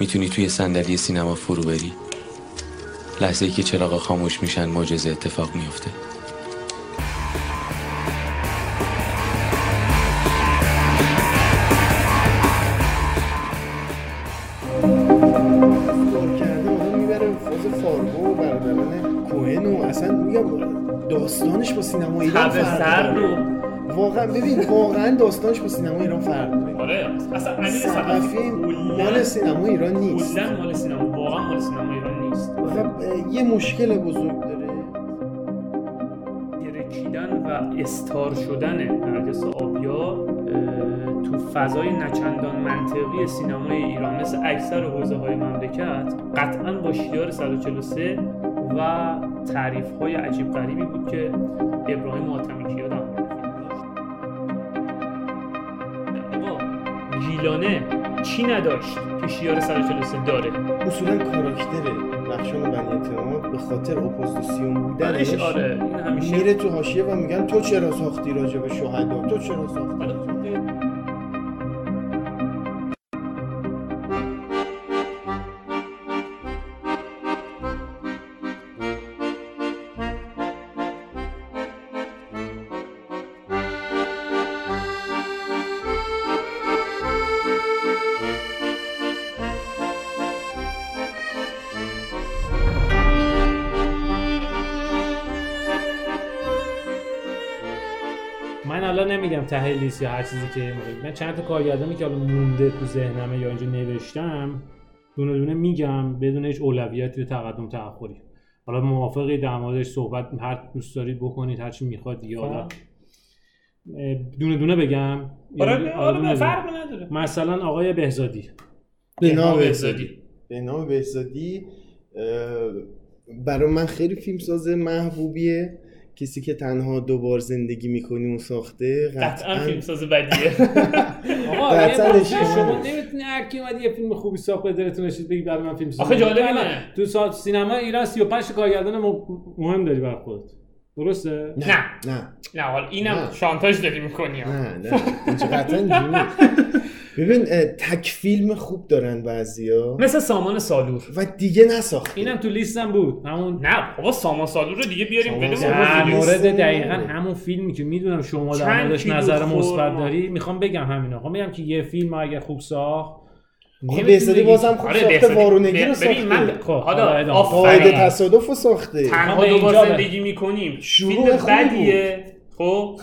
می‌تونی توی صندلی سینما فرو بری؟ لحظه ای که چراغا خاموش میشن معجزه اتفاق میفته اصلا میگم داستانش با سینما ایران فرق سر داره. رو واقعا ببین واقعا داستانش با سینما ایران فرق داره آره اصلا امیر صحفی مال سینما ایران نیست. کلا مال سینما واقعا مال سینما ایران نیست. اه، یه مشکل بزرگ داره. گرکیدن و استار شدن نرگس آبیار اه، تو فضای نچندان منطقی سینمای ایران مثل اکثر حوزه های مملکت قطعا با شیار 143 و تعریف های عجیب غریبی بود که ابراهیم حاتمی کیا گیلانه چی نداشت که شیار 143 داره؟ اصولا کاراکتر رخشان بنی اعتماد به خاطر اپوزیسیون بودنش آره این همیشه میره تو حاشیه و میگن تو چرا ساختی راجع به شهدا؟ تو چرا ساختی؟ الان نمیگم ته لیست یا هر چیزی که موقع من چند تا کارگردانی که حالا مونده تو ذهنمه یا اینجا نوشتم دونه دونه میگم بدون هیچ اولویتی و تقدم تأخری حالا موافقی در موردش صحبت هر دوست دارید بکنید هر چی می‌خواد دیگه. حالا اه، دونه دونه بگم. آره دونه آره؟ فرق نداره. مثلا آقای بهزادی. به نام امام بهزادی. به نام بهزادی برای من خیلی فیلم ساز محبوبیه. کسی که تنها دوبار زندگی می‌کنیم و ساخته قطعا فیلمساز بدیه آقا بار شما. نمی‌تونی هر کی اومد یه فیلم خوبی ساخت به دلتون نشید بگی برای من فیلم ساز آخه جالب نه،. نه. تو. سینما ایران 35 تا کارگردان مهم داری برای خودت درسته نه نه نه حالا اینم نه. شانتاژ داری می‌کنی نه نه قطعا. ببین تک فیلم خوب دارن بعضیا. مثل سامان سالور. و دیگه نساخته. اینم تو لیستم بود. همون نه بابا سامان سالور رو دیگه بیاریم لیست مورد. دقیقا همون فیلمی که می‌دونم شما در موردش نظر. مثبت داری می‌خوام بگم همینا می‌خوام بگم که یه فیلم اگه خوب ساخت بهزادی بگی- بازم خوب ساخته وارونگی رو ببین من ساخته خب، حالا. قاعده تصادف رو ساخته. تنها به دو بار اینجا زندگی می‌کنیم. شروع فیلم خوبی بود. بدیه خب؟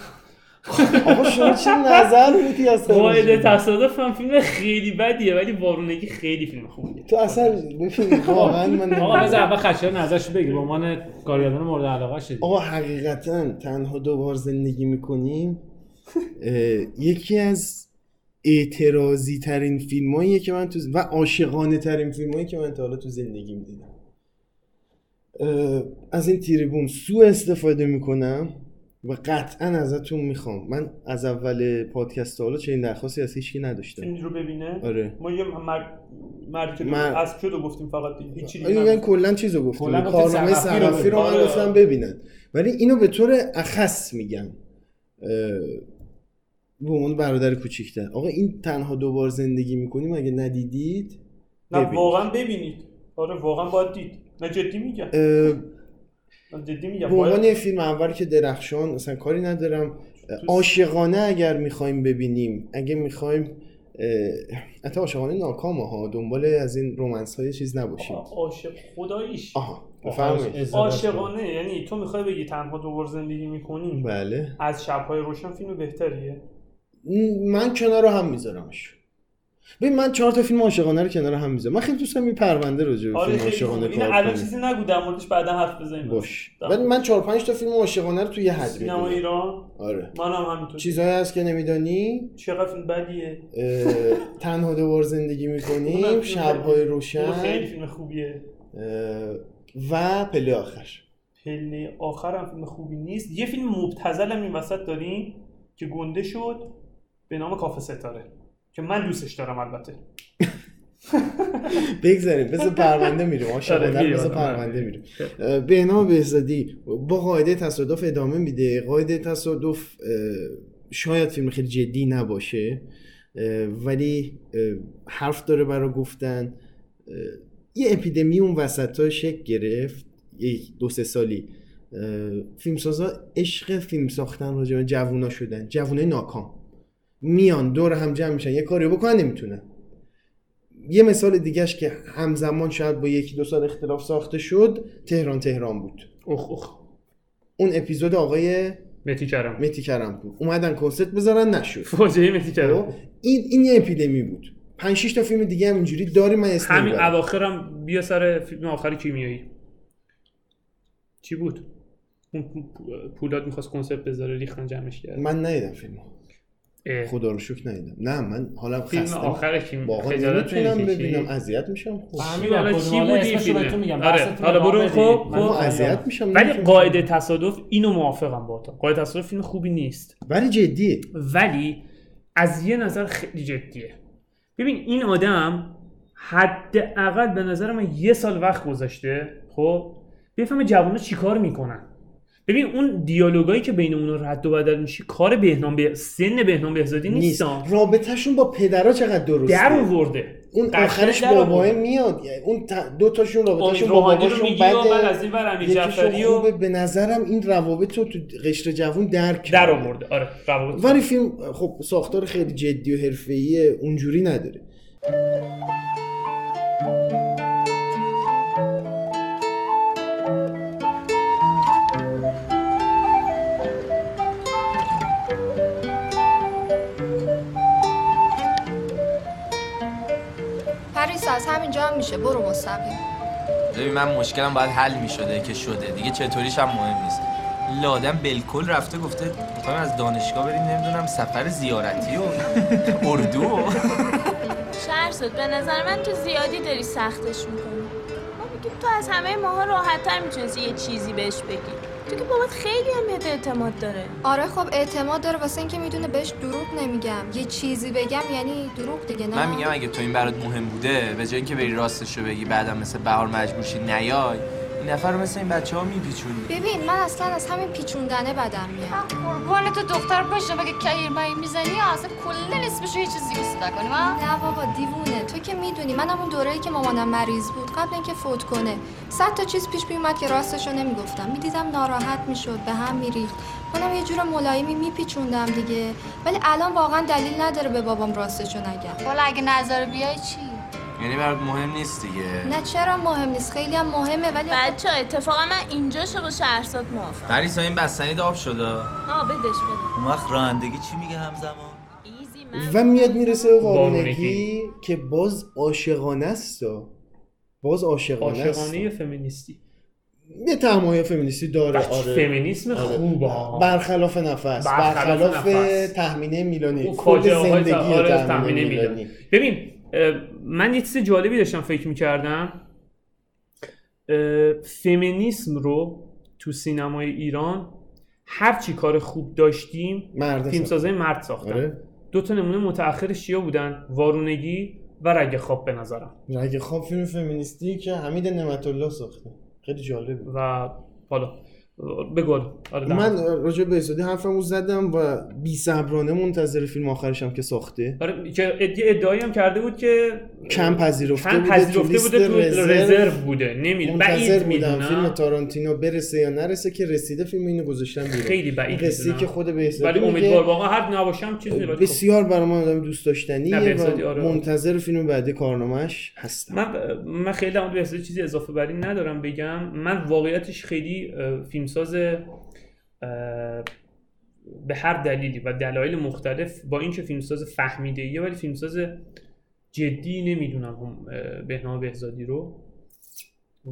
آقا شما چه نظر میدی از قاعده؟ تصادف هم فیلم خیلی بدیه ولی وارونگی خیلی فیلم خوبیه. تو اصلا ببین واقعا من آقا. بذار اول خشایار نظرش بگی به عنوان کارگردان مورد علاقه شدی. آقا حقیقتا تنها دوبار زندگی می‌کنیم. یکی از اعتراضی ترین فیلم که من تو و عاشقانه ترین فیلم که من تا حالا تو زندگیم دیدم. از این تریبون سوء استفاده می‌کنم. و قطعا ازتون می‌خوام. من از اول پادکست تا حالا چنین درخواستی از هیچکی نداشتم. رو ببینه؟ آره. ما یه مر... مرکز مر- از شد گفتیم فقط هیچی دیگه آره من. کلا چیزو گفتم. کارنامه صحفی رو من آره. گفتم ببینن. ولی اینو به طور اخص میگم. اه، به عنوان برادر کوچیکتر. آقا این تنها دوبار زندگی می‌کنیم اگه ندیدید نه. واقعا ببینید. آره واقعا باید دید. نه جدی میگم. اه، من جدی میگم به عنوان فیلم اول که درخشان اصلا کاری ندارم. عاشقانه اگر می‌خوایم ببینیم اگه می‌خوایم حتی عاشقانه ناکامه ها دنبال از این رومنس های چیز نباشیم. عاشق خداییش. آها عاشقانه یعنی تو می‌خوای بگی تنها دوبار زندگی می‌کنی؟ بله. از شبهای روشن فیلم بهتریه؟ من کنار هم میذارمش. ببین من چهار تا فیلم عاشقانه رو کنار هم می‌ذارم. من خیلی دوست دارم این پرونده راجع به آره فیلم عاشقانه کار الان کنیم. چیزی نگو در موردش بعدا حرف بزنیم. باش. ولی من چهار پنج تا فیلم عاشقانه رو توی یه حد سینما می‌دونم ایران؟ آره. منم همینطور. چیزهایی هست که نمیدانی؟ چقدر فیلم بدیه؟ تنها دوبار زندگی می‌کنیم. شبهای خیلی- روشن. خیلی فیلم خوبیه. و پله آخر. پله آخر هم فیلم خوبی نیست. یه فیلم مبتذل هم این وسط داریم که گنده شد به نام کافه ستاره. که من دوستش دارم البته. بگذاریم بذار پرونده میریم. عاشقانه آره، بذار آره. پرونده میریم. بهنام بهزادی با قاعده تصادف ادامه میده. قاعده تصادف شاید فیلم خیلی جدی نباشه ولی حرف داره برای گفتن. یه اپیدمی اون وسط ها شکل گرفت. یک دو سه سالی. فیلمسازا عشق فیلم ساختن راجع به جوونا شدن. جوونای ناکام. میان دور هم جمع میشن یه کاری بکنن نمی‌تونن یه مثال دیگهش که همزمان شاید با یکی دو سال اختلاف ساخته شد تهران تهران بود. اخ اخ اون اپیزود آقای متی کرم. متی کرم بود. اومدن کنسرت بزنن نشد. فاجعه متی کرم. خب؟ این این یه اپیدمی بود. 5 6 تا فیلم دیگه هم اینجوری داریم من اسم همین. اواخرم بیا سر فیلم آخر کیمیایی. چی بود؟ اون پو- پولاد می‌خواست کنسرت بذاره ریختن جمعش کرد. من ندیدم فیلم اه. خدا رو شکر ندیدم. نه من حالم فیلم خسته آخر کیم واقعا خجالت نمی‌کشی؟ ببینم اذیت میشم خب. حالا چی حالا بودی؟ فیلم؟ میگم. آره، حالا برو. خب، من خب. خیلی- اذیت میشم ولی. قاعده تصادف اینو موافقم با تو. قاعده تصادف فیلم خوبی نیست. ولی جدیه. ولی از یه نظر خیلی جدیه. ببین این آدم حداقل به نظر من یه سال وقت گذاشته خب بفهمه جوانا چیکار می‌کنن. ببین اون دیالوگایی که بین اونا رد و بدل میشه کار بهنام به سن بهنام بهزادی نیست. رابطهشون با پدرها چقدر درسته؟ در آورده. اون آخرش باباه. میاد. یعنی اون دو تاشون رابطهشون با باباشون بعد از این جعفری و خوبه. به نظرم این روابط رو تو قشر جوون درک در. آورده. آره روابط. ولی فیلم خب ساختار خیلی جدی و حرفه‌ای اونجوری نداره. میشه برو مستقیم. ببین من مشکلم باید حل می‌شده که شده. دیگه چطوریش هم مهم نیست. لادم بلکل رفته گفته می‌خوایم از دانشگاه بریم نمی‌دونم سفر زیارتی و اردو و شهرزاد به نظر من تو زیادی داری سختش می‌کنی. ما میگیم تو از همه ماها راحتتر می‌تونستی یه چیزی بهش بگی. تو که بابات خیلی هم بهت اعتماد داره. آره خب اعتماد داره. واسه اینکه می‌دونه بهش دروغ نمیگم. یه چیزی بگم یعنی دروغ دیگه نه؟ من میگم اگه تو این برات مهم بوده به جای اینکه بری راستش رو بگی بعدم مثل بهار مجبور شی نیای نفر مثل این بچه ها میپیچونی. ببین من اصلا از همین پیچوندنه بدم میاد قربان تو دختر بگه کیر بایی می‌زنی؟ اصلا کلا اسمشو یه چیزی گیست نکنی ما نه بابا دیوونه. تو که می‌دونی منم اون دوره‌ای که مامانم مریض بود قبل اینکه فوت کنه. صد تا چیز پیش میومد که راستشو نمی‌گفتم. می‌دیدم ناراحت می‌شد به هم میریخت. منم یه جور ملایمی میپیچوندم دیگه. ولی الان واقعا دلیل نداره به بابام راستشو نگم. والا اگه نظر بیای چی؟ یعنی برات مهم نیست دیگه. نه چرا مهم نیست؟ خیلی هم مهمه ولی بچه ها اتفاقا من اینجا با شهرزاد موافقم. پریسا این بستنی آب شده. ها بدش بده اون وقت رانندگی چی میگه همزمان؟ و میاد می‌رسه به وارونگی. که باز عاشقانه است باز عاشقانه است. عاشقانه فمینیستی؟ یه تمایل فمینیستی داره. بچه آره. فمینیسم آره. خوبه. برخلاف نفس. برخلاف برخلاف نفس. تحمینه میلانی. کل زندگی آره، تحمینه میلانی. ببین من یه چیز جالبی داشتم فکر می‌کردم. فمینیسم رو تو سینمای ایران هر چی کار خوب داشتیم مرد فیلمسازای مرد ساختن. آره. دو تا نمونه متأخرش چیا بودن وارونگی و رگ خواب به نظرم. رگ خواب فیلم فمینیستی که حمید نعمت الله ساخته. خیلی جالبه. و حالا بگو. آره من راجع به بهزادی حرفمو زدم و بی صبرانه منتظر فیلم آخرشم که ساخته. آره که ادعای ادعایی هم کرده بود که کم پذیرفته کم پذیرفته بوده تو رزرو. بوده. نمی‌دونم. منتظر بعید بودم فیلم می‌دونم تارانتینو برسه یا نرسه که رسیده فیلم اینو گذاشتم بیرون. خیلی بعید قصه می‌دونم. که خود بهزادی ولی امیدوار واقعا هر نباشم چیزی خب. بسیار برای من آدم دوست بهزادی و آره. منتظر فیلم بعدی کارنامهش هستم. من من خیلی هم به چیزی اضافه بر ندارم بگم. من واقعیتش خیلی اه، فیلمساز به هر دلیلی و دلایل مختلف با اینکه فیلمساز فهمیده ایه ولی فیلمساز جدی نمی‌دونم بهنام بهزادی رو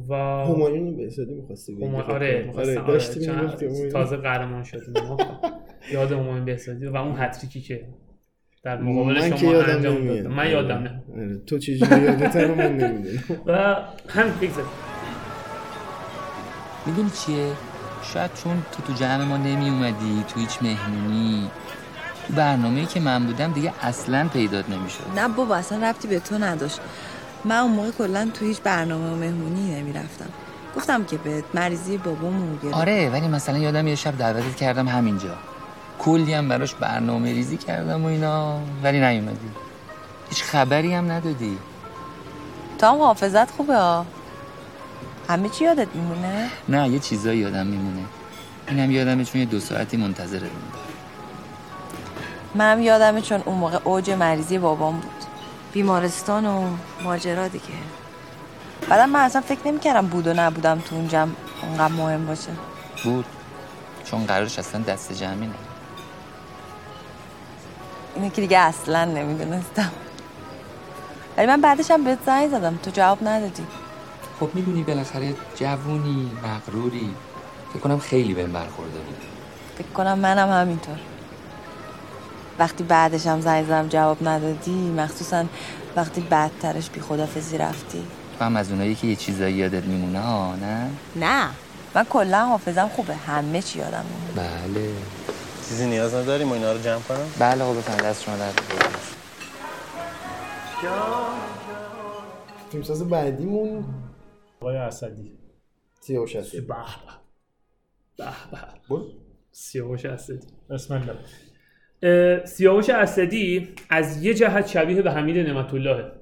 و همایون بهزادی می‌خواستی بگی هما- فکر آره کنم. می‌خواستم، آره آره،. تازه قهرمان شدیم ما. یاد همایون بهزادی و اون هتریکی که در مقابل من که شما یادم انجام داد من یادم نه آره. تو چجوری یادت رو من نمی‌دونم و هم بگذاریم می‌دونی چیه شاید چون تو تو جمع ما نمی اومدی تو هیچ مهمونی تو برنامه‌ای که من بودم دیگه اصلا پیدات نمی‌شد. نه بابا اصلا ربطی به تو نداشت. من اون موقع کلا تو هیچ برنامه و مهمونی نمی‌رفتم. گفتم که به مریضی بابامو گرفت. آره ولی مثلا یادم یه شب دعوتت کردم همینجا. کلی هم براش برنامه ریزی کردم و اینا ولی نیومدی. هیچ خبری هم ندادی. تو هم حافظت خوبه ها. همه چی یادت میمونه؟ نه یه چیزایی یادم میمونه. اینم یادمه چون یه دو ساعتی منتظر بودم منم یادمه چون اون موقع اوج مریضی بابام بود. بیمارستان و ماجرا دیگه. بعدم من اصلا فکر نمی‌کردم بود و نبودم تو اون جمع اونقدر مهم باشه. بود. چون قرارش اصلا دست جمعی نه اینه که دیگه اصلا نمی‌دونستم. ولی من بعدش هم بهت زنگ زدم. تو جواب ندادی. خب می‌دونی بالاخره جوونی مغروری. فکر کنم خیلی بهم برخورده بود فکر کنم منم همینطور. وقتی بعدش هم زنگ زدم جواب ندادی مخصوصا وقتی بعدترش بی خدافزی رفتی. تو هم از اونایی که یه چیزایی یادت میمونه ها نه؟ نه. من کلا حافظم خوبه. همه چی یادم میمونه. بله. چیزی نیاز نداریم؟ و اینا رو جمع کنم؟ بله آقا بفرمایید. دست شما در فیلمساز بعدیمون. آقای اسدی. سیاوش اسدی به به به. سیاوش اسدی. بسم الله. سیاوش اسدی از یه جهت شبیه به حمید نعمت الله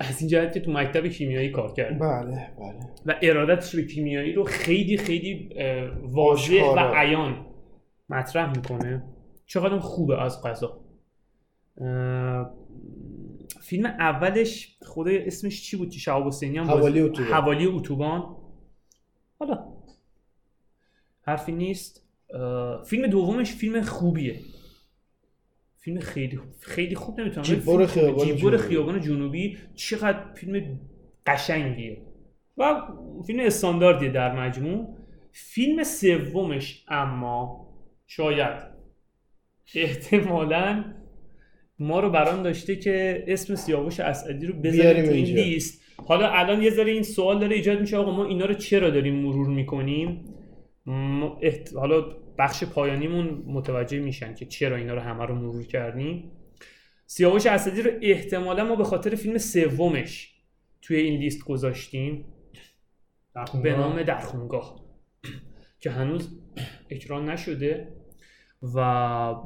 از این جهت که تو مکتب کیمیایی کار کرد. بله بله. و ارادتش به کیمیایی رو خیلی خیلی واضح و. عیان مطرح می‌کنه. چقدر خوبه از قضا فیلم اولش خود اسمش چی بود شهاب حسینی هم حوالی اتوبان. حوالی اتوبان حالا حرفی نیست فیلم دومش فیلم خوبیه فیلم خیلی خیلی خوب نمی‌تونم. جیبور. خیابان جیبور. خیابان جنوبی چقدر فیلم قشنگیه و فیلم استانداردیه در مجموع فیلم سومش اما شاید احتمالا ما رو برام داشته که اسم سیاوش اسعدی رو بذاریم تو این. لیست. حالا الان یه ذره این سوال داره ایجاد میشه آقا ما اینا رو چرا داریم مرور می‌کنیم؟ احت... حالا بخش پایانیمون متوجه میشن که چرا اینا رو همه رو مرور کردیم. سیاوش اسدی رو احتمالا ما به خاطر فیلم سومش توی این لیست گذاشتیم. به نام در خونگاه که هنوز اکران نشده. و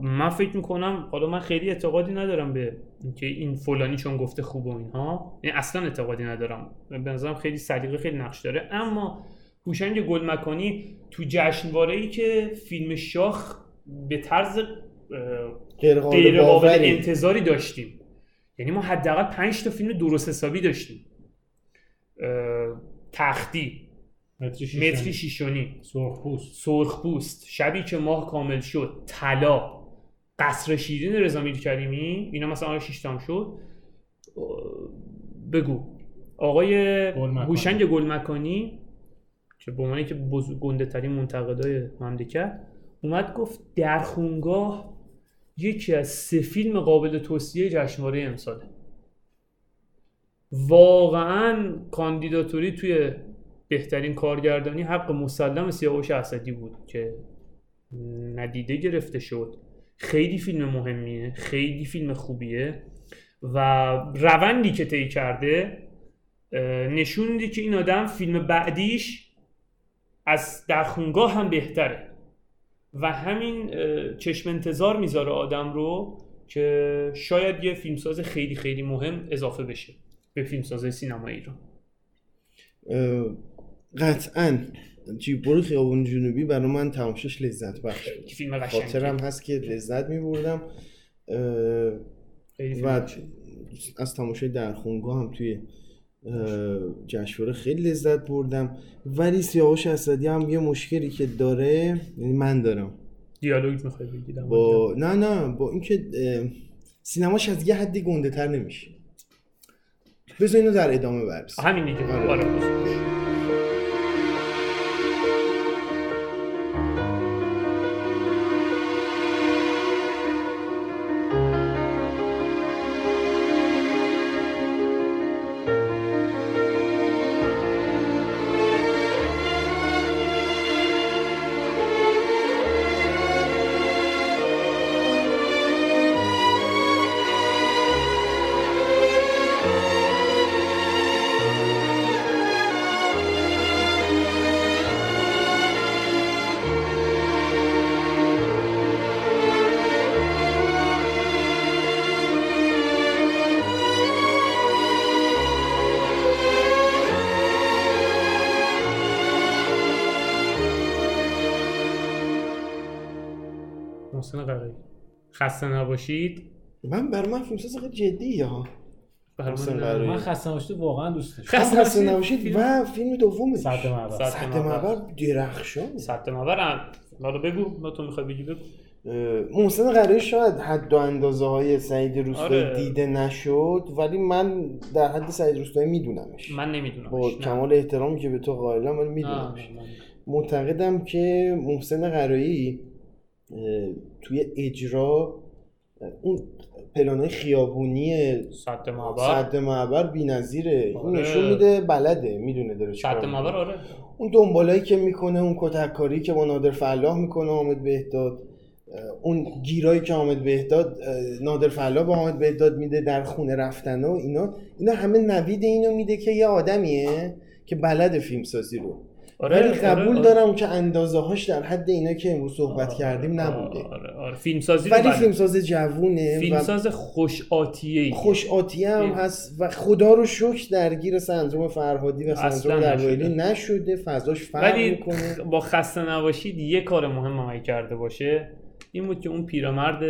من فکر می‌کنم حالا من خیلی اعتقادی ندارم به اینکه این فلانی چون گفته خوب و اینها یعنی اصلا اعتقادی ندارم. به نظرم خیلی سلیقه خیلی نقش داره. اما هوشنگ گل مکانی تو جشنواره ای که فیلم شاخ به طرز غیر قابل. انتظاری داشتیم. یعنی ما حداقل 5 تا فیلم درست حسابی داشتیم. تختی. متری شیشونی. شیشونی سرخپوست. سرخپوست. شبی که ماه کامل شد طلا. قصر شیرین رضا میرکریمی اینا مثلا آقای شیشتام شد. بگو. آقای. هوشنگ گل مکانی که به عنوان که بزرگ گنده ترین منتقدای مملکت اومد گفت در خونگاه یکی از سه فیلم قابل توصیه جشنواره امساله. واقعا کاندیداتوری توی بهترین کارگردانی حق مسلم سیاوش اسدی بود که ندیده گرفته شد. خیلی فیلم مهمیه خیلی فیلم خوبیه و روندی که طی کرده نشون میده که این آدم فیلم بعدیش از در خونگاه هم بهتره و همین چشم انتظار می‌ذاره آدم رو که شاید یه فیلمساز خیلی خیلی مهم اضافه بشه به فیلمسازهای سینمایی ایران قطعا. جیبور خیابون جنوبی برای من تماشاش لذت بخش. بود فیلم. خاطرم هست که لذت میبردم. خیلی فیلم و از تماشای در خونگاه هم توی جشنواره خیلی لذت بردم. ولی سیاوش اسدی هم یه مشکلی که داره یعنی من دارم. دیالوگ می‌خوای بگی با نه نه با اینکه سینماش از یه حدی گنده تر نمیشه. بذار اینو در ادامه برسیم همین دیگه. خسته نباشید. من بر من فیلمساز خیلی جدی ها. من خسته نباشید واقعا دوست داشتم. خسته خسته نباشید و فیلم دومش. سد معبر سد معبر درخشان. سد معبر حالا بگو. نه تو می‌خوای بگی بگو. محسن قرایی شاید حد و اندازه های سعید روستایی آره. دیده نشد ولی من در حد سعید روستایی میدونمش. من نمی‌دونم با کمال احترامی که به تو قائلم ولی میدونمش. معتقدم که محسن قرایی توی اجرا اون پلانای خیابونی سد معبر. صد معبر بی‌نظیره. اون آره. نشون میده بلده می‌دونه داره چیکار می‌کنه. معبر آره. اون دنبالایی که می‌کنه اون کتککاری که با نادر فلاح می‌کنه حامد بهداد اون گیرایی که حامد بهداد نادر فلاح به حامد بهداد میده در خونه رفتن و اینا. اینا همه نوید اینو میده که یه آدمیه که بلد فیلم سازی رو. آره، ولی آره، قبول آره. دارم که اندازه هاش در حد اینا که امروز صحبت کردیم نبوده آره آره فیلمسازی ولی بلد. فیلمساز جوونه و فیلمساز خوش آتیه خوش آتیه هم هست و خدا رو شکر درگیر سندروم فرهادی و سندروم دروایلی نشده. فضاش فرق ولی می‌کنه با خسته نباشید یه کار مهم هم کرده باشه این بود که اون پیرمرد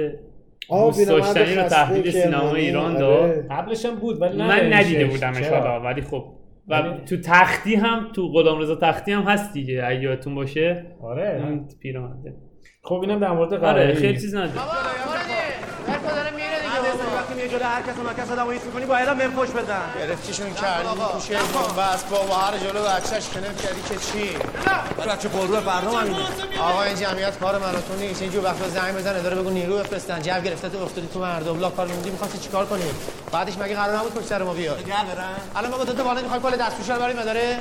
دوست داشتنی رو تحویل سینمای ایران آره. داد قبلش هم بود ولی من. ندیده بودمش؟ حالا ولی خب و تو تختی هم تو غلام رضا تختی هم هست دیگه اگه یادتون باشه. آره. اون پیرمرده. خب اینم در مورد آره قرایی خیلی چیز نداره. میای جلو هر کس و مکس آدمو ایست می‌کنی باید هم بهم فوش بدن. گرفتیشون کردی کوشه بس بابا هر جلو بچهش کنف کردی که چی؟ بچه پررو فردا همینه آقا این جمعیت کار تو نیست. اینجور وقت زنگ بزنه داره بگو نیرو بفرستن. جو گرفته تو افتادی تو مردم. لا کار موندی می‌خواستی چیکار کنی؟ بعدش مگه قرار نبود پشت سر ما بیاد الان ما با تو بالا می‌خوای کل دستپوشا رو بریم داره؟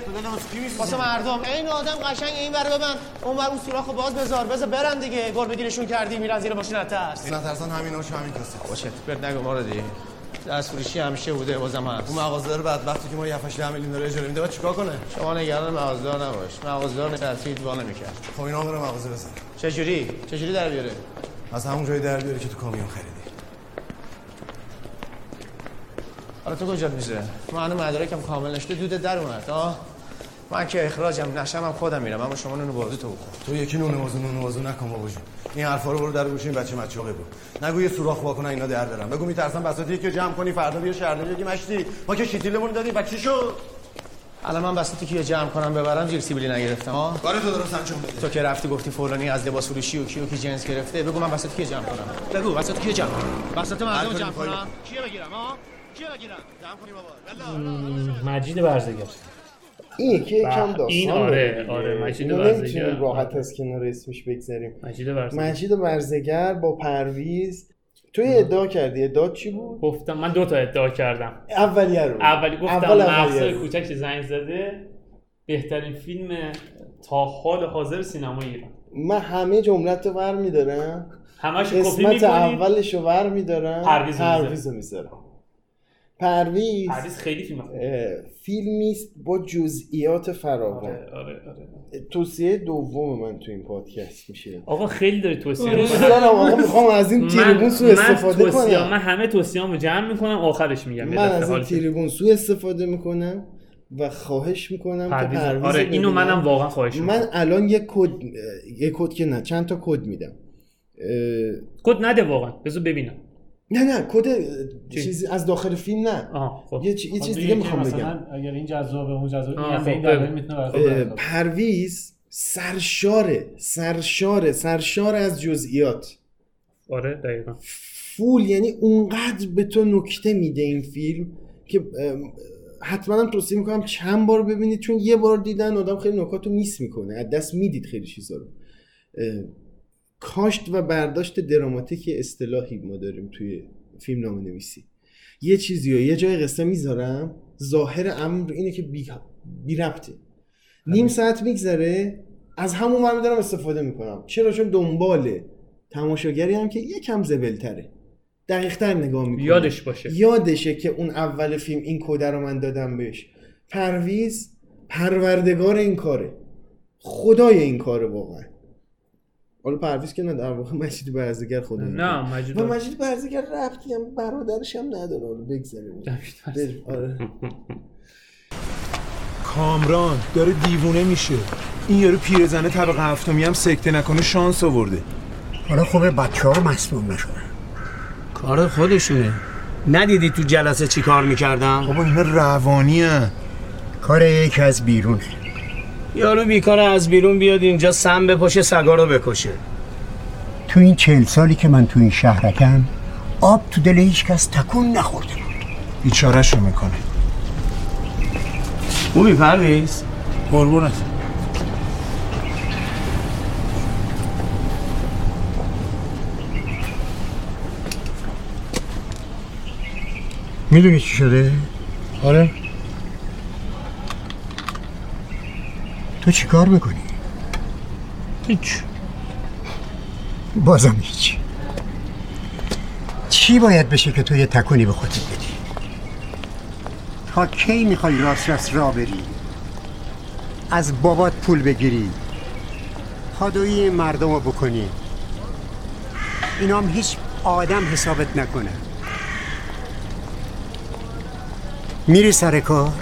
واسه مردم. این آدم قشنگ این ور ببن اون ور اون سوراخو باز بذار. بذار برن دیگه. گل بگیرشون کردی میرن زیر ماشین نترس نترسن همیناشو همین کاسه. باشه برد نگو ما رو دی دست فروشی همیشه بوده بازم هست اون مغازه بدبختی که ما 7 8 میلیون داره اجاره میده بعد چیکار کنه؟ شما نگران مغازه‌دار نباش. مغازه‌دار ترتیب وا نمی‌کرد. خب اینا برو مغازه بزن. چه جوری چه جوری در بیاره؟ از همون جای در بیاری که تو کامیون خریدی. حالا تو کجا میشه من مدارکم کامل نشده دودت در اومد آه. من که اخراجم نشم هم خودم میرم. اما شما نونو بازی تو بخور. تو یکی نون موضوع نون موضوع نکن بابا جون. این حرفا رو برو در گوش این بچه مچه بگو نگو یه سوراخ وا کنن اینا در برن بگو میترسن بساطی که جمع کنی فردا بیا شهر بگی مشتی. ما که شیتیلمون دادیم بچه شو. الان من بساطی که جمع کنم ببرم زیر سیبیلی نگرفتم. ها کار تو درست انجام بده. تو که رفتی گفتی فلانی از لباس فروشی و کیو کی جنس گرفته. بگو من بساطی که جمع کنم. بگو بساطی که جمع کنم. بساط مردم کاری جمع کنم. کیو بگیرم؟ ها کیو بگیرم؟ جمع کنی بابا. مجید برزگر این یکی یکم داستان این آره،. آره، مجید اینو برزگر. نمی‌تونیم راحت از کنار اسمش بگذاریم. مجید برزگر. مجید برزگر با پرویز. توی ادعا کردی ادعا چی بود؟ گفتم من دو تا ادعا کردم. اولیه رو. اولی گفتم اول رو. کوچک زنگ زده؟ بهترین فیلم تا حال حاضر سینما ایران. من همه جملت رو ور میدارم. همش کپی می‌کنی؟ اولش رو ور میدارم. پرویز می‌ذارم. پرویز پرویز خیلی فیلم فیلمی است با جزئیات فراوان. آره آره آره. توصیه دوم من تو این پادکست میشه. آقا خیلی داری توصیه دوست. دارم آقا می‌خوام از این من- تریبون سو من استفاده کنم. من همه توصیه‌امو جمع می‌کنم آخرش میگم. من از این. تریبون سو استفاده می‌کنم و خواهش می‌کنم که پرویز- پرویز آره، اینو. منم واقعا خواهش من می‌کنم. الان یک کد یک کد که نه چند تا کد میدم. اه، کد نده واقعا. بذار ببینم. نه نه کد چی؟ چیزی از داخل فیلم نه. خب. یه, خب چیز دیگه می‌خوام مثلا بگم. اگر این جذابه اون جذابه آه، این خب. می‌تونه اه، برای خود پرویز سرشاره سرشاره سرشار از جزئیات. آره دقیقا. full یعنی اونقدر به تو نکته میده این فیلم که حتما هم توصیه می‌کنم چند بار ببینید چون یه بار دیدن آدم خیلی نکات رو miss می‌کنه. از دست می‌دید خیلی چیزا رو. کاشت و برداشت دراماتیک اصطلاحی ما داریم توی فیلم نام نویسی یه چیزی یه جای قصه می‌ذارم ظاهر امر اینه که بی, بی ربطه. نیم ساعت میگذره از همون ور دارم استفاده می‌کنم. چرا؟ چون دنبال تماشاگری هم که یکم زبلتره. دقیقتر نگاه می‌کنه یادش باشه. یادشه که اون اول فیلم این کده رو من دادم بهش. پرویز پروردگار این کاره. خدای این کاره واقعا. حالا پرویز که نه در واقع مجید برزگر این نه،. مجید و مجید برزگر ربطی هم برادرش هم نداره حالا بگذاریم. آره. کامران داره دیوونه میشه. این یارو پیرزنه طبقه هفتمی هم سکته نکنه شانس آورده. حالا خوبه بچه ها رو مسموم نشدن. کار خودشونه. ندیدی تو جلسه چی کار می‌کردم؟ بابا اینا روانیه کار یکی از بیرونه. یارو بیکار از بیرون بیاد اینجا سم بپاشه سگا رو بکشه. تو این چهل سالی که من تو این شهرکم آب تو دل هیچ کس تکون نخورده بود. بیچارهشو می‌کنه. خوبی پرویز؟ قربونت. می‌دونی چی شده؟ آره. تو چی کار می‌کنی؟ هیچ بازم هیچ چی باید بشه که تو یه تکونی به خودت بدی؟ تا کی می‌خوای راست راست را بری؟ از بابات پول بگیری پادویی مردم رو بکنی اینام هیچ آدم حسابت نکنه میری سر کار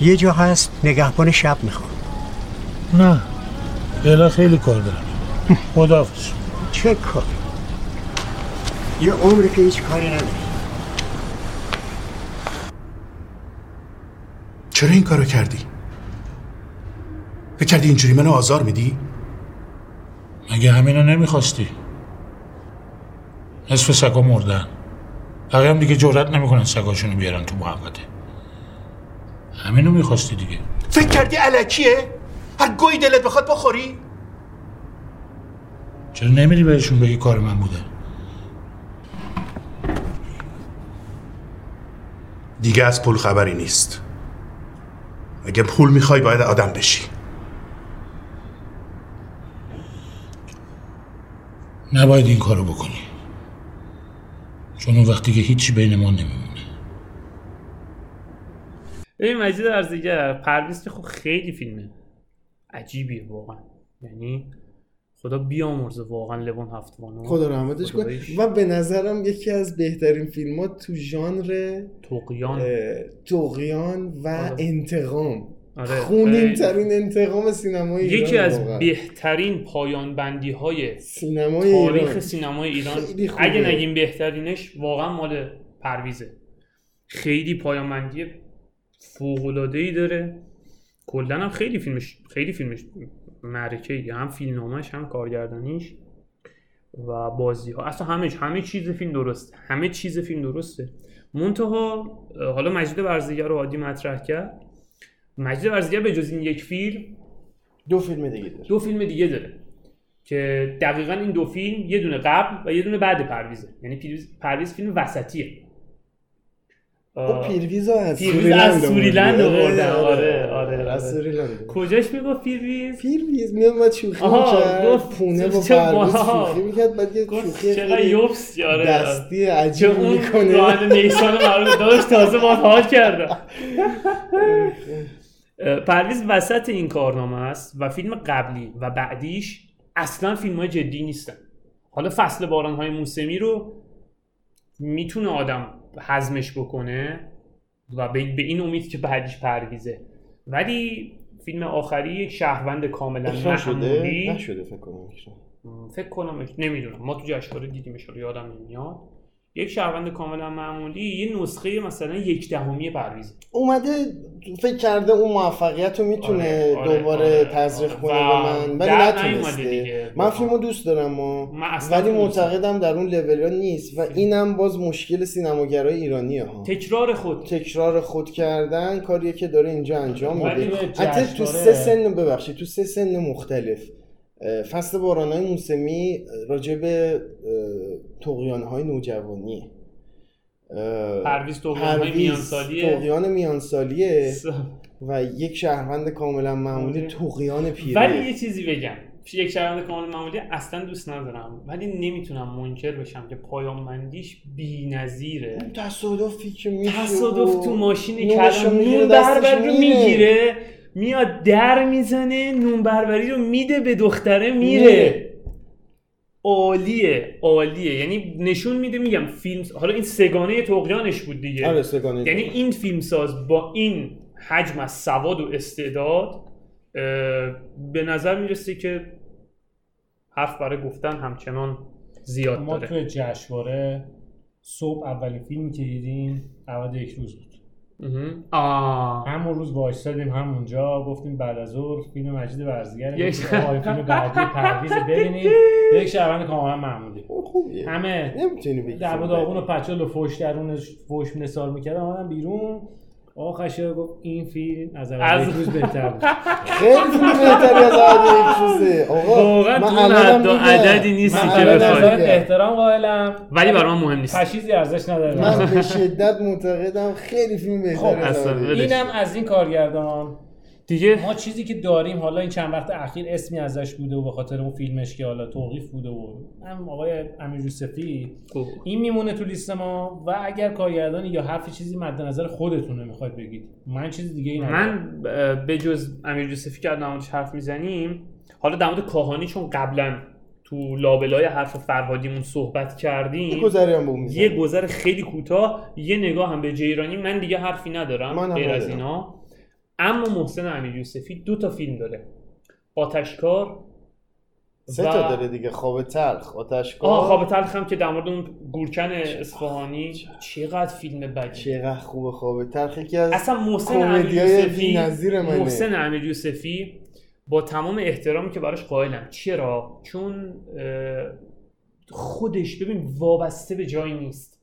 یه جا هست نگهبان شب می‌خوام. نه فعلا خیلی کار دارم. خداحافظ. چه کار؟ یه عمری که هیچ کاری نداری چرا این کارو کردی؟ فکر کردی اینجوری منو آزار میدی؟ مگه همینو نمی‌خواستی؟ نصف سگا مردن. بقیه هم دیگه جرات نمی‌کنن سگاشونو بیارن تو محوطه. همینو می‌خواستی دیگه فکر کردی علکیه؟ هر گوی دلت بخواد بخوری؟ چرا نمیری بهشون بگی کار من بوده؟ دیگه از پول خبری نیست اگه پول می‌خوای باید آدم بشی نباید این کارو بکنی چون اون وقتی که هیچی بین ما نمیمونه ببین مجید ارزیگر پرویز که خب خیلی فیلمه عجیبیه واقعا یعنی خدا بیامرزه واقعا لبون هفتوانو خدا رحمتش کنه. و به نظرم یکی از بهترین فیلم ها تو ژانر تقیان تقیان و آره. انتقام آره، خونین. ترین انتقام سینمای ایران یکی از واقعا. بهترین پایان بندی های سینمای تاریخ ایران. سینمای ایران. اگه نگیم بهترینش واقعا مال پرویزه خیلی پایان بندی فوق داره. کلا هم خیلی فیلمش خیلی فیلمش معرکه ای هم فیلمنامه‌ش هم کارگردانیش و بازی ها اصلا همه همه چیز فیلم درسته. همه چیز فیلم درسته. منتها حالا مجید ورزیگر رو عادی مطرح کرد. مجید ورزیگر به جز این یک فیلم دو فیلم دیگه داره. دو فیلم دیگه داره که دقیقا این دو فیلم یه دونه قبل و یه دونه بعد پرویزه. یعنی پرویز فیلم وسطیه. خب پیرویز رو از پیرویز سوریلند از سوریلند آورده. آوردن. آره، آره آره از آره. سوریلند کجاش می‌گفت پیرویز؟ پیرویز میاد ما شوخی می‌کرد گفت پونه با چه پرویز. شوخی می‌کرد بعد یه شوخی چقدر یوبس آره. دستی چه عجیب می‌کنه. ران نیسان رو داشت تازه با حال کردم اه، پرویز وسط این کارنامه است و فیلم قبلی و بعدیش اصلا فیلم های جدی نیستن. حالا فصل باران های موسمی رو می‌تونه آدم هضمش بکنه و به به این امید که بعدیش پرویزه. ولی فیلم آخری یک شهروند کاملا اکران شده؟ معمولی نشده فکر کنم. فکر کنم نمی‌دونم. ما تو جشنواره دیدیمش رو یادم نمیاد. یک شهروند کاملا معمولی یه نسخه مثلا یک دهمی پرویزه. اومده فکر کرده اون موفقیت رو می‌تونه آره، آره، دوباره آره، تزریق آره. کنه و به من. ولی نتونسته. من فیلمو دوست دارم اصلا ولی معتقدم در اون لول ها نیست و اینم باز مشکل سینماگرای ایرانی ها. تکرار خود. تکرار خود کردن کاریه که داره اینجا انجام میده. حتی تو سه سن ببخشید تو سه سن مختلف. فصل بارانهای موسمی راجع به تقیانهای نوجوانیه اه، پرویز پرویز میانسالیه. طغیان میانسالیه و یک شهروند کاملا معمولی تقیان پیره. ولی یه چیزی بگم. یک شهروند کاملا معمولی اصلا دوست ندارم. ولی نمی‌تونم منکر بشم که پایانمندیش بی‌نظیره. تصادفی که میشه تصادف تو ماشین نون دستش بربری رو. می‌گیره. میاد در می‌زنه نون بربری رو میده به دختره میره. عالیه عالیه. یعنی نشون میده میگم فیلم حالا این سگانه تقیانش بود دیگه. آره، سگانه یعنی. این فیلم ساز با این حجم از سواد و استعداد به نظر می‌رسه که حرف برای گفتن همچنان زیاد ما داره. توی جشنواره صبح اولین فیلمی که دیدیم عوض یک روز بود. آه. همون روز وایستادیم همونجا گفتیم بعد از ظهر فیلم مجید ورزیگر یک- فیلم بعدی پرویز ببینید. یک شهروند کاملا معمولی. همه نمی‌تونی بگی در فیلم داغون و. پچال و فوش درونش فوش نثار می‌کردن آمدن بیرون. آقا خشه گفت این فیلم از اول از- یک روز بهتر بود. خیلی فیلم بهتری از عهد یک روزه. آقا واقعا من تو الانم حد و میگم. عددی نیستی که بخوای. احترام قائلم. ولی برای من مهم نیست. تشخیصی ارزش نداره. من به شدت معتقدم خیلی فیلم بهتری خب. اینم از این کارگردان. دیگه ما چیزی که داریم حالا این چند وقت اخیر اسمی ازش بوده و به خاطر اون فیلمش که حالا توقیف بوده و هم آقای امیر یوسفی خب. این میمونه تو لیست ما و اگر کارگردانی یا حرف چیزی مد نظر خودتونه می‌خواید بگید من چیز دیگه ای من به جز امیر یوسفی که موردش حرف می‌زنیم حالا در مورد کاهانی چون قبلا تو لابلای حرف فرهادیمون صحبت کردیم یه گذری هم یه گذر خیلی کوتاه یه نگاه هم به جیرانی من دیگه حرفی ندارم من هم غیر از ندارم. اینا اما محسن امیر یوسفی دو تا فیلم داره. آتشکار سه تا داره دیگه خواب تلخ. آتشکار آه خواب تلخ هم که در مورد اون گورکن اصفهانی چقدر فیلم بدی. چقدر خوبه خواب تلخ. یکی از اصلا محسن امیر یوسفی محسن امیر یوسفی با تمام احترامی که براش قائلم. چرا؟ چون خودش ببین وابسته به جایی نیست.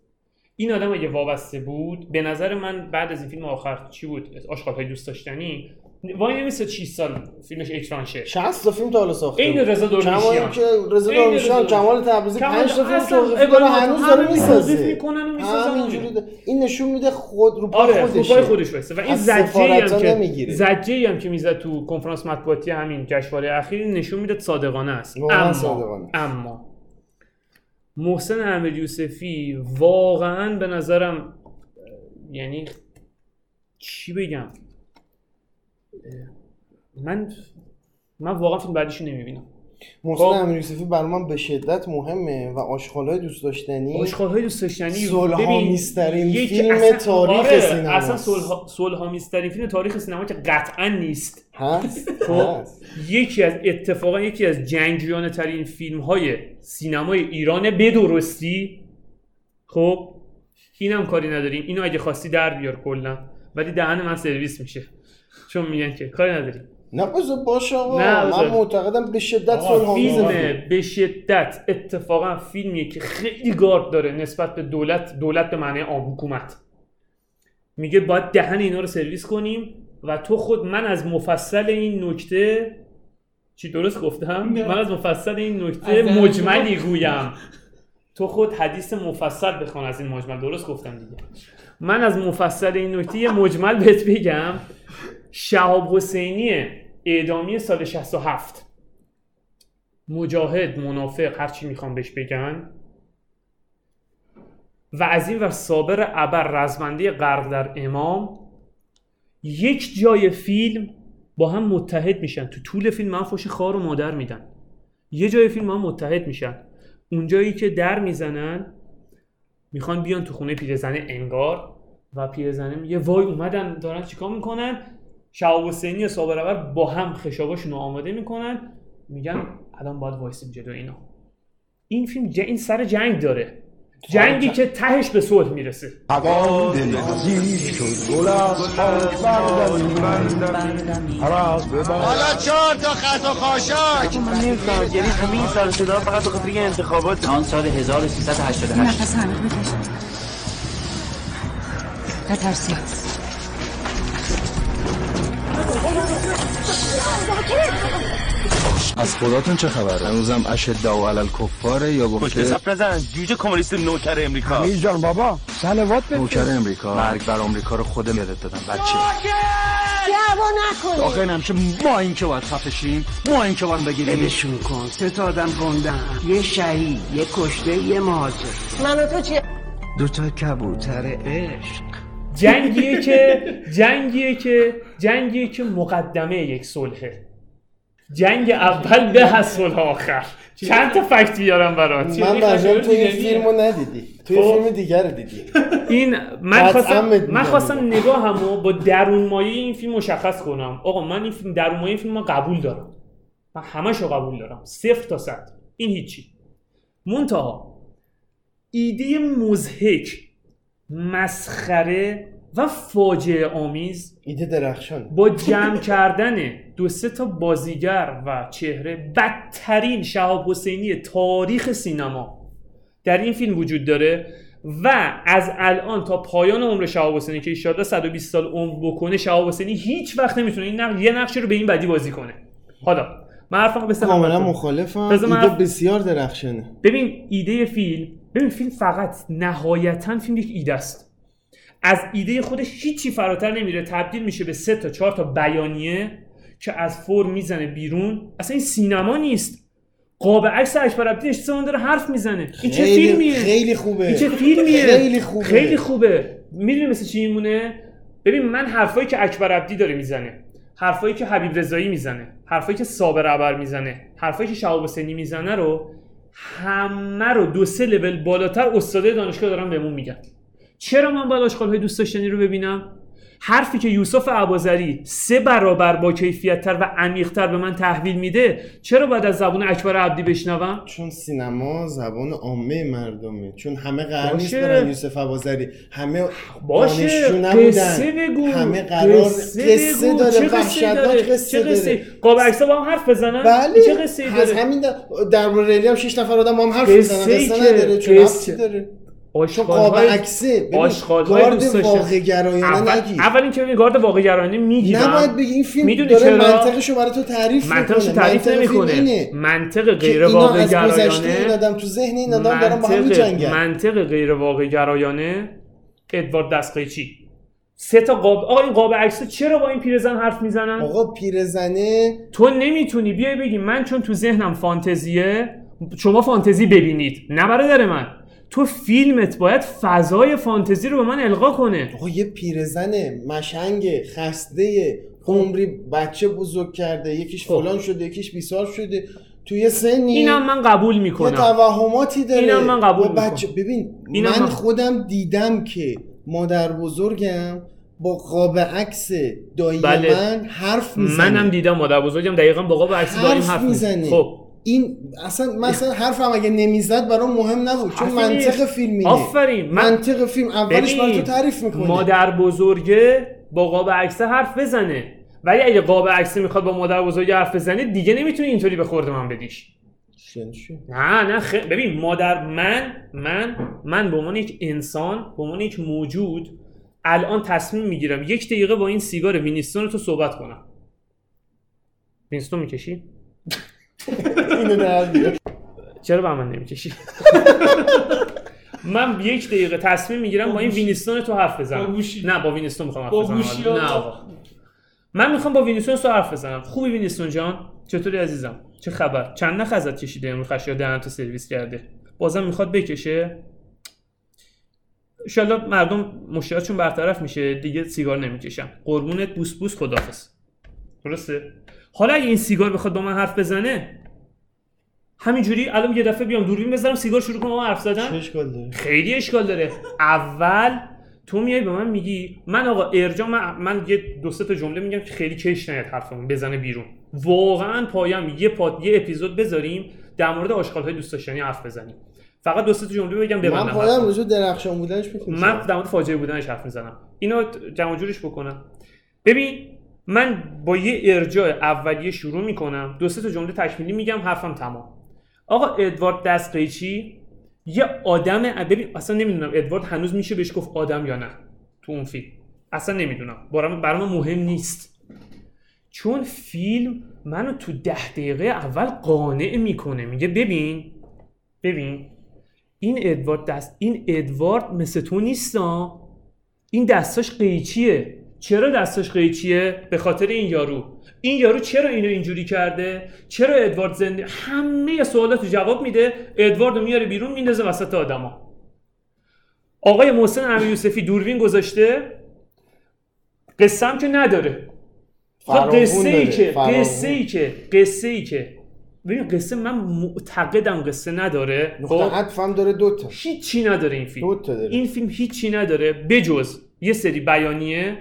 این آدم اگه وابسته بود به نظر من بعد از این فیلم آخر چی بود؟ آشغالهای دوست داشتنی؟ وای نمیستد 6 سال فیلمش اکران شه. 60 تا فیلم تا حالا ساخته این. رضا درویشیان. کمال که رضا رضا کمال تبریزی کمال- 5 تا فیلم توقیف کنه هنوز داره می‌سازه. می‌کنن و می‌سازن. این نشون میده خود رو پای آره خودشه. پای خودش وایسه و این زجه هم که زجه هم که می‌زد تو کنفرانس مطبوعاتی همین جشنواره اخیر نشون میده صادقانه است. اما صادقانه. اما محسن امیر یوسفی واقعا به نظرم یعنی چی بگم؟ من من واقعا فیلم بعدیشو نمی‌بینم. محسن خب. امیر یوسفی برای من به شدت مهمه و آشغالای دوست داشتنی. آشغالهای دوست داشتنی. صلح‌آمیزترین یک فیلم تاریخ آره، سینما اصلا صلح‌آمیزترین فیلم تاریخ سینما که قطعا نیست. هست؟ خب. یکی از اتفاقا یکی از جنگجویانه ترین فیلم های سینمای ایران به درستی خب اینم کاری نداریم. اینو اگه خواستی در بیار کلا. ولی دهن من سرویس میشه. چون میگن که کاری نداریم. نه بذار باشه آقا. نه، من. معتقدم به شدت فیلم به شدت اتفاقا فیلمیه که خیلی گارد داره نسبت به دولت دولت به معنی عام حکومت. میگه باید دهن اینا رو سرویس کنیم و تو خود من از مفصل این نکته چی درست گفتم؟ من از مفصل این نکته مجملی گویم. تو خود حدیث مفصل بخوان از این مجمل. درست گفتم دیگه. من از مفصل این نکته یه مجمل بهت بگم. شهاب حسینی اعدامی سال 67 مجاهد منافق هرچی می‌خوام بهش بگن. و از این و صابر ابر رزمنده غرق در امام. یک جای فیلم با هم متحد میشن. تو طول فیلم هم فوش خار و مادر میدن. یه جای فیلم هم متحد میشن. اونجایی که در می‌زنن می‌خوان بیان تو خونه پیرزنه انگار و پیرزنه میگه وای اومدن دارن چیکار می‌کنن؟ شهاب حسینی و صابر ابر با هم خشاباشون رو آماده می‌کنن. میگن الان باید وایسیم جلو اینا. این فیلم ج... این سر جنگ داره. جنگی که تهش به صلح می‌رسه. هوا شد. گل از خاک. حالا چهار تا خط و خاشاک. من نمی‌فهمم یعنی همه این سر صدا فقط به خاطر انتخابات. آن سال 1388 نفس عمیق بکش نترسید. از خداتون چه خبره؟ هنوزم اشد و علل کفاره یا خوش گفته حساب نزن جوجه کمونیست نوکر امریکا. حمید جان بابا سلوات نوکر امریکا. مرگ بر امریکا رو خودم یادت دادم بچه. دعوا نکنید آخه اینم که ما این که باید خفه شیم ما این که باید بگیریم. ولشون کن. سه تا آدم گندن یه شهید یه کشته یه مهاجر. من و تو چی دو تا کبوتر عشق. جنگیه که جنگیه که جنگیه که مقدمه یک صلحه جنگ اول به از آخر. چند تا فکت بیارم برات؟ من برجام تو این فیلم رو ندیدی. تو خب. این فیلم دیگر رو دیدی. این من خواستم من. خواستم نگاهمو با درون مایه این فیلم مشخص کنم. آقا من این فیلم درون مایه این فیلم رو قبول دارم. من همش رو قبول دارم. صفر تا صد. این هیچی. منتها ایده مزهک مسخره و فاجعه آمیز ایده درخشان. با جمع کردن دو سه تا بازیگر و چهره بدترین شهاب حسینی تاریخ سینما در این فیلم وجود داره و از الان تا پایان عمر شهاب حسینی که ایشالله 120 سال عمر بکنه شهاب حسینی هیچ وقت نمی‌تونه این نقش یه نقش رو به این بدی بازی کنه. حالا من حرفمو به کاملا مخالفم. ایده حرف- بسیار درخشانه. ببین ایده فیلم ببین فیلم فقط نهایتا فیلم یک ایده است. از ایده خودش هیچی فراتر نمیره. تبدیل میشه به سه تا چهار تا بیانیه که از فرم می‌زنه بیرون. اصلا این سینما نیست. قاب عکس اکبر عبدی اشتباه داره حرف می‌زنه. این چه فیلمیه؟ خیلی خوبه. این چه فیلمیه؟ خیلی خوبه. خیلی خوبه. می‌دونی مثل چی میمونه؟ ببین من حرفایی که اکبر عبدی داره می‌زنه حرفایی که حبیب رضایی می‌زنه حرفایی که صابر ابر می‌زنه حرفایی که شهاب حسینی می‌زنه رو همه رو دو سه لول بالاتر استادای دانشگاه دارن بهمون میگن. چرا من باید آشغال های دوست داشتنی رو ببینم؟ حرفی که یوسف عبازری سه برابر با کیفیتتر و عمیقتر به من تحویل میده چرا باید از زبون اکبر عبدی بشنوم؟ چون سینما زبان عامه مردمه. چون همه قرار نیست. برن یوسف عبازری. همه باشه. قصه بگو. همه قرار قصه. داره. وحشتناک داره؟ قصه داره. قاب عکس‌ها با هم حرف بزنن؟ بله. چه قصه از داره؟ همین در ریلی هم 6 نفر آدم با هم حرف قصه‌ای قصه نداره. چون داره. آشغال های- عکسه آشغال گارد. واقع گرایانه اول, اینکه ببین گارد واقع گرایانه می‌گیرم نباید بگی این فیلم می‌دونی داره چرا؟ منطقشو برای تو تعریف منطقشو تعریف نمی‌کنه. منطق غیر واقع گرایانه این آدم تو ذهن این آدم دارن با هم میجنگن. منطق غیر واقع گرایانه ادوارد دستقیچی سه تا قاب آقا این قاب عکس چرا با این پیرزن حرف می‌زنن؟ آقا پیرزنه تو نمی‌تونی. بیای بگی من چون تو ذهنم فانتزیه شما فانتزی ببینید. نه برادر من. تو فیلمت باید فضای فانتزی رو به من القا کنه. آقا یه پیرزنه مشنگ خسته عمری بچه بزرگ کرده یکیش فلان شده یکیش بیسار شده. توی سنی اینم من قبول یه می‌کنم توهماتی داره. اینم من قبول بچه ببین من من- خودم دیدم که مادر بزرگم با قاب عکس دایی بله. من حرف می‌زنه. منم دیدم مادر بزرگم. دقیقا با قاب عکس داریم حرف می‌زنه. خب. این اصلا مثلا حرفم اگه نمی‌زد برام مهم نبود چون. منطق فیلم اینه آفرین. من- منطق فیلم اولش برای تو تعریف می‌کنه. مادر بزرگه با قاب عکس حرف بزنه. ولی اگه قاب عکس می‌خواد با مادر بزرگ حرف بزنه دیگه نمی‌تونی اینطوری به خورد من بدیش. نه نه خ... ببین مادر من من من به عنوان یک انسان به عنوان یک موجود الان تصمیم می‌گیرم یک دقیقه با این سیگار وینستون تو صحبت کنم. وینستون می‌کشی؟ اینو در بیار. چرا با من نمی‌کشی؟ من یک دقیقه تصمیم می‌گیرم با این وینستون تو حرف بزنم. نه با وینستون می‌خوام حرف بزنم. نه من می‌خوام با وینستون تو حرف بزنم. خوبی وینستون جان؟ چطوری عزیزم؟ چه خبر؟ چند نخ ازت کشیده امروز خشیا دهن تو سرویس کرده؟ بازم می‌خواد بکشه؟ انشالله مردم مشکلاتشون برطرف میشه. دیگه سیگار نمی‌کشم. قربونت بوس بوس خدافظ درسته؟ حالا اگه این سیگار بخواد با من حرف بزنه همینجوری الان یه دفعه بیام دوربین بذارم سیگار شروع کنم با من حرف زدن. چه اشکال داره؟ خیلی اشکال داره. اول تو میای به من میگی من آقا ارجا من, من یه دو سه تا جمله میگم که خیلی کش نیاد حرفمون بزنه بیرون. واقعا پایم یه پاد یه اپیزود بذاریم در مورد آشغال های دوست داشتنی حرف بزنیم. فقط دو سه تا جمله بگم من ببندم پایم. روزو درخشان بودنش می‌تونم من در مورد فاجعه بودنش حرف می‌زنم. اینو جمع جورش بکنم. ببین من با یه ارجاع اولیه شروع می‌کنم. دو سه تا جمله تکمیلی میگم حرفم تمام. آقا ادوارد دستقیچی یه آدم ببین اصلا نمی‌دونم ادوارد هنوز میشه بهش گفت آدم یا نه تو اون فیلم. اصلا نمی‌دونم. برام برام مهم نیست. چون فیلم منو تو ده دقیقه اول قانع می‌کنه. میگه ببین ببین این ادوارد دست این ادوارد مثل تو نیستا این دستاش قیچیه. چرا دستاش قیچیه؟ به خاطر این یارو. این یارو چرا اینو اینجوری کرده؟ چرا ادوارد زنده؟ همه سوالات رو جواب میده ادوارد رو میاره بیرون میندازه وسط آدما. آقای محسن امیر یوسفی دوربین گذاشته. هم که نداره. خب قصه ای که. قصه ای که قصه ای که. ببین قصه من معتقدم قصه نداره. نقطه عطف هم داره دوتا هیچی نداره این فیلم. دوتا داره. این فیلم هیچی نداره. بجز یه سری بیانیه.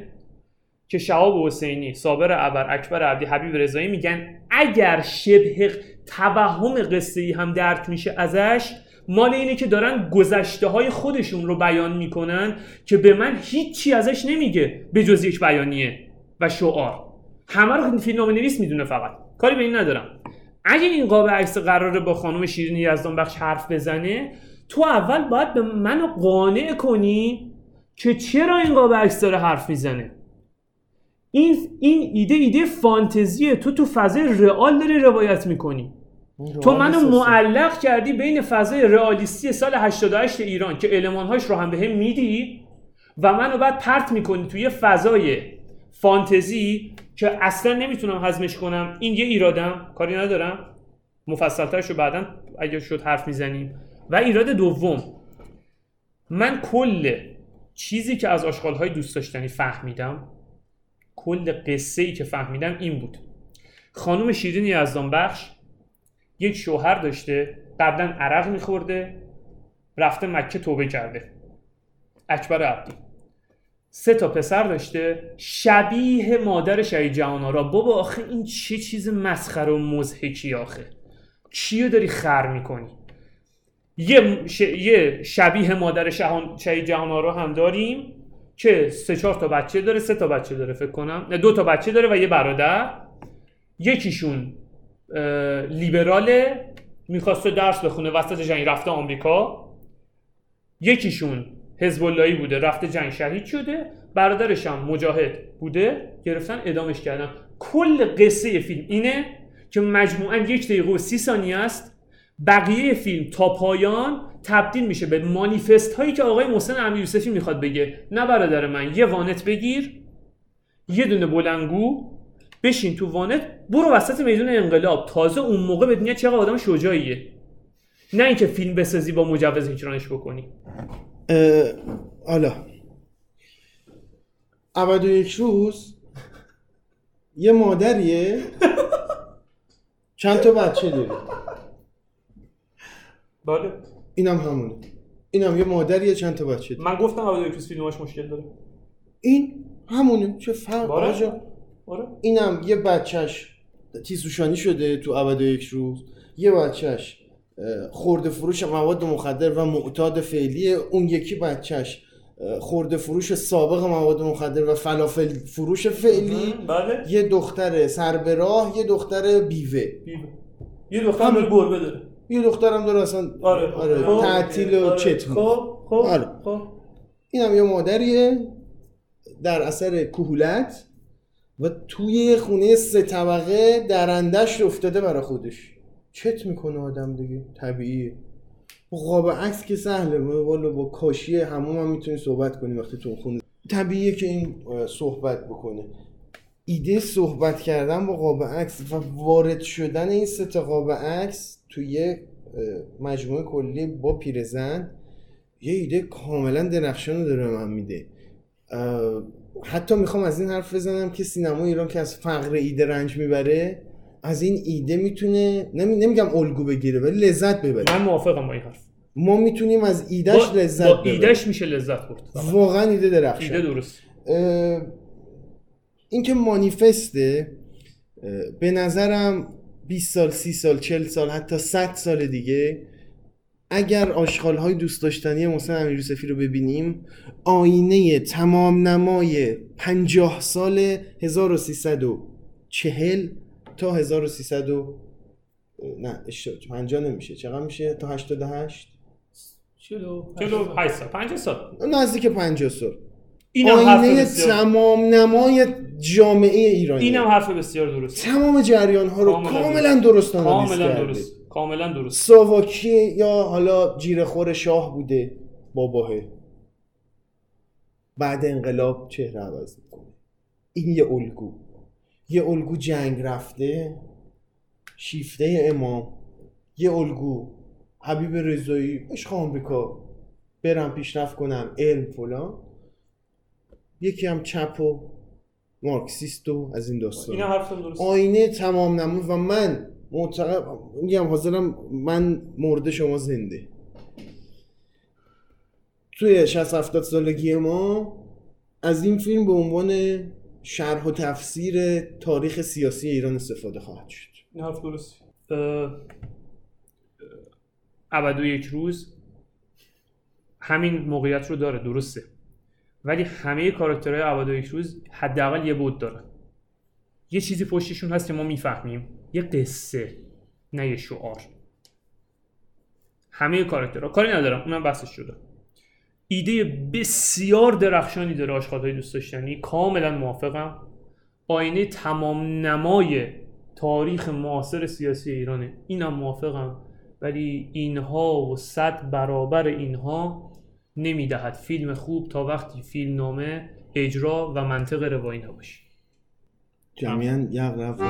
که شهاب حسینی صابر ابر اکبر عبدی حبیب رضایی میگن اگر شبه توهم قصه ای هم درک میشه ازش مال اینه که دارن گذشته های خودشون رو بیان می‌کنن که به من هیچی ازش نمیگه به جز یک بیانیه و شعار. همه رو فیلمنامه نویس می‌دونه فقط. کاری به این ندارم. اگه این قاب عکس قراره با خانم شیرین یزدان بخش حرف بزنه تو اول باید به منو قانع کنی که چرا این قاب عکس داره حرف می‌زنه. این این ایده ایده فانتزیه تو تو فضای رئال داری روایت می‌کنی. تو منو معلق کردی بین فضای رئالیستی سال 88 ایران که المانهاش رو هم به هم میدی و منو بعد پرت می‌کنی توی فضای فانتزی که اصلا نمی‌تونم هضمش کنم. این یه ایرادم. کاری ندارم. مفصلترش رو بعدا اگه شد حرف می‌زنیم. و ایراد دوم. من کل چیزی که از آشغالهای دوست داشتنی فهمیدم کل قصه ای که فهمیدم این بود. خانم شیرین یزدان بخش یک شوهر داشته قبلا عرق میخورده رفته مکه توبه کرده. اکبر عبدی. سه تا پسر داشته شبیه مادر شهید جهانارا بابا آخه این چه چیز مسخره و مزهکی آخه. کیو داری خر می‌کنی؟ یه, ش... یه شبیه مادر. شهید جهانارا هم داریم. که سه چهار تا بچه داره سه تا بچه داره فکر کنم. نه دو تا بچه داره و یه برادر. یکیشون لیبراله می‌خواسته درس بخونه وسط جنگ رفته آمریکا. یکیشون حزب بوده رفته جنگ شهید شده. برادرش هم مجاهد بوده گرفتن ادامش کردن. کل قصه فیلم اینه که مجموعا یک دقیقه و سی ثانیه است. بقیه فیلم تا پایان تبدیل میشه به مانیفست هایی که آقای محسن امیر یوسفی می‌خواد بگه. نه برادر من یه وانت بگیر یه دونه بلنگو بشین تو وانت برو وسط میدون انقلاب. تازه اون موقع بدونی چقدر آدم شجاعیه. نه اینکه فیلم بسازی با مجوز هجرانش بکنی. حالا. ابد و یک روز. یه مادریه. چند تا بچه داره بله. اینم همونه. اینم یه مادریه چند تا بچه داره من گفتم یک روز فیلماش مشکل داره. این همونه. چه فرق؟ آجا. آره. اینم یه بچهش تیسوشانی شده تو ابد و یک روز یه بچهش خورده فروش مواد مخدر و معتاد فعلیه اون یکی بچهش خورده فروش سابق مواد مخدر و فلافل فروش فعلی. بله. یه دختر سر به راه یه دختر بیوه. بیوه. یه دختر داره گربه داره. یه دخترم داره اصلا آره. آره خب. تعطیل و آره. چت. خب خب آره. خب. اینم یه مادریه در اثر کهولت و توی خونه سه طبقه درندش افتاده برای خودش. چت می‌کنه آدم دیگه. طبیعیه. با قاب عکس که سهله. والا با کاشی همون هم می‌تونی صحبت کنی وقتی تو خونه. طبیعیه که این صحبت بکنه. ایده صحبت کردن با قاب عکس و وارد شدن این سه تا قاب عکس توی مجموعه کلی با پیرزن یه ایده کاملا درخشان رو داره من میده. حتی می‌خوام از این حرف بزنم که سینما ایران که از فقر ایده رنج می‌بره از این ایده می‌تونه نمی... نمیگم الگو بگیره ولی لذت ببره. من موافقم با این حرف. ما می‌تونیم از ایدهش با, لذت با ببریم. ایدهش میشه لذت برد. واقعا ایده درخشان. ایده درست. اه، این که مانیفسته به نظرم 20 سال 30 سال 40 سال حتی 100 سال دیگه اگر آشغال های دوست داشتنی محسن امیر یوسفی رو ببینیم آینه تمام نمای 50 سال 1340 تا 1300 و- نه اشتباه 50 نمیشه. چقدر میشه؟ تا 88 چلو چلو 8 سال. 50 سال. نزدیک 50 سال. اینم آینه تمام نمای جامعه ایرانی. اینم حرف بسیار درست تمام جریان ها رو کاملا درست آنالیز کاملا درست کاملا درست. ساواکی یا حالا جیره خور شاه بوده باباه. بعد انقلاب چهره عوض می‌کنه. این یه الگو. یه الگو جنگ رفته شیفته امام. یه الگو. حبیب رضایی عشق آمریکا. برم پیشرفت کنم علم فلان. یکی هم چپ و مارکسیست و از این داستان. درست آینه تمام نمون و من معتقد میگم حاضرم من مرده شما زنده. توی 60 70 سالگی ما از این فیلم به عنوان شرح و تفسیر تاریخ سیاسی ایران استفاده خواهد شد. این حرف درستی ابد و یک روز همین موقعیت رو داره. درسته. ولی همه کاراکترهای و یک روز حداقل یه بود دارن. یه چیزی پشتشون هست که ما می‌فهمیم. یه قصه نه یه شعار. همه کاراکترها. کاری ندارم. اونم بحثش شده. ایده بسیار درخشانی داره آشغالهای دوست داشتنی. کاملا موافقم. آینه تمام نمای تاریخ معاصر سیاسی ایرانه. اینم موافقم. ولی اینها و صد برابر اینها نمی‌دهد. فیلم خوب تا وقتی فیلم نامه اجرا و منطق روایی نباشه. جمعیان یق رفت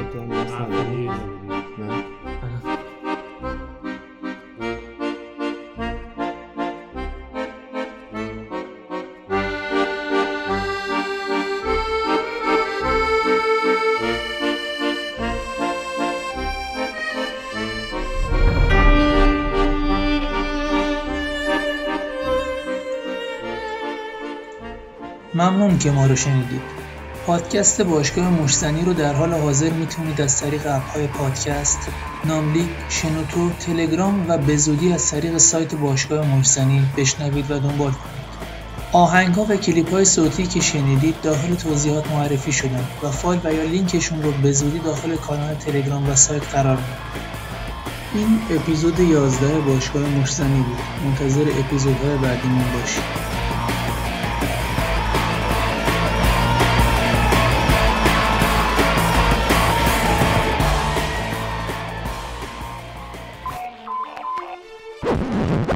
ممنون که ما رو شنیدید. پادکست باشگاه مشتنی رو در حال حاضر می‌تونید از طریق اپهای پادکست ناملیک، شنوتو، تلگرام و به زودی از طریق سایت باشگاه مشتنی بشنوید و دنبال کنید. آهنگ ها و کلیپ های صوتی که شنیدید داخل توضیحات معرفی شدن و فایل و یا لینکشون رو به زودی داخل کانال تلگرام و سایت قرار می‌دید این اپیزود 11 باشگاه مشتنی بود. منتظر اپیزودهای بعدیمون باشید.